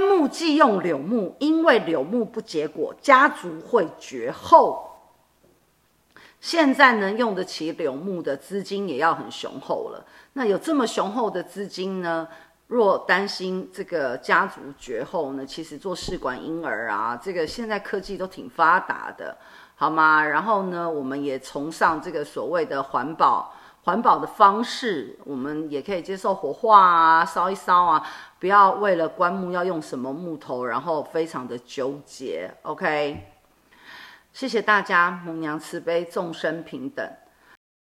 木忌用柳木，因为柳木不结果，家族会绝后。现在呢，用得起柳木的资金也要很雄厚了。那有这么雄厚的资金呢？若担心这个家族绝后呢，其实做试管婴儿啊，这个现在科技都挺发达的，好吗？然后呢，我们也崇尚这个所谓的环保，环保的方式，我们也可以接受火化啊，烧一烧啊，不要为了棺木要用什么木头，然后非常的纠结。OK，谢谢大家，母娘慈悲，众生平等。